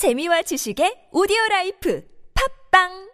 재미와 지식의 오디오 라이프 팝빵!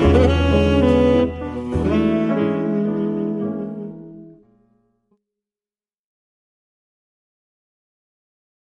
oh you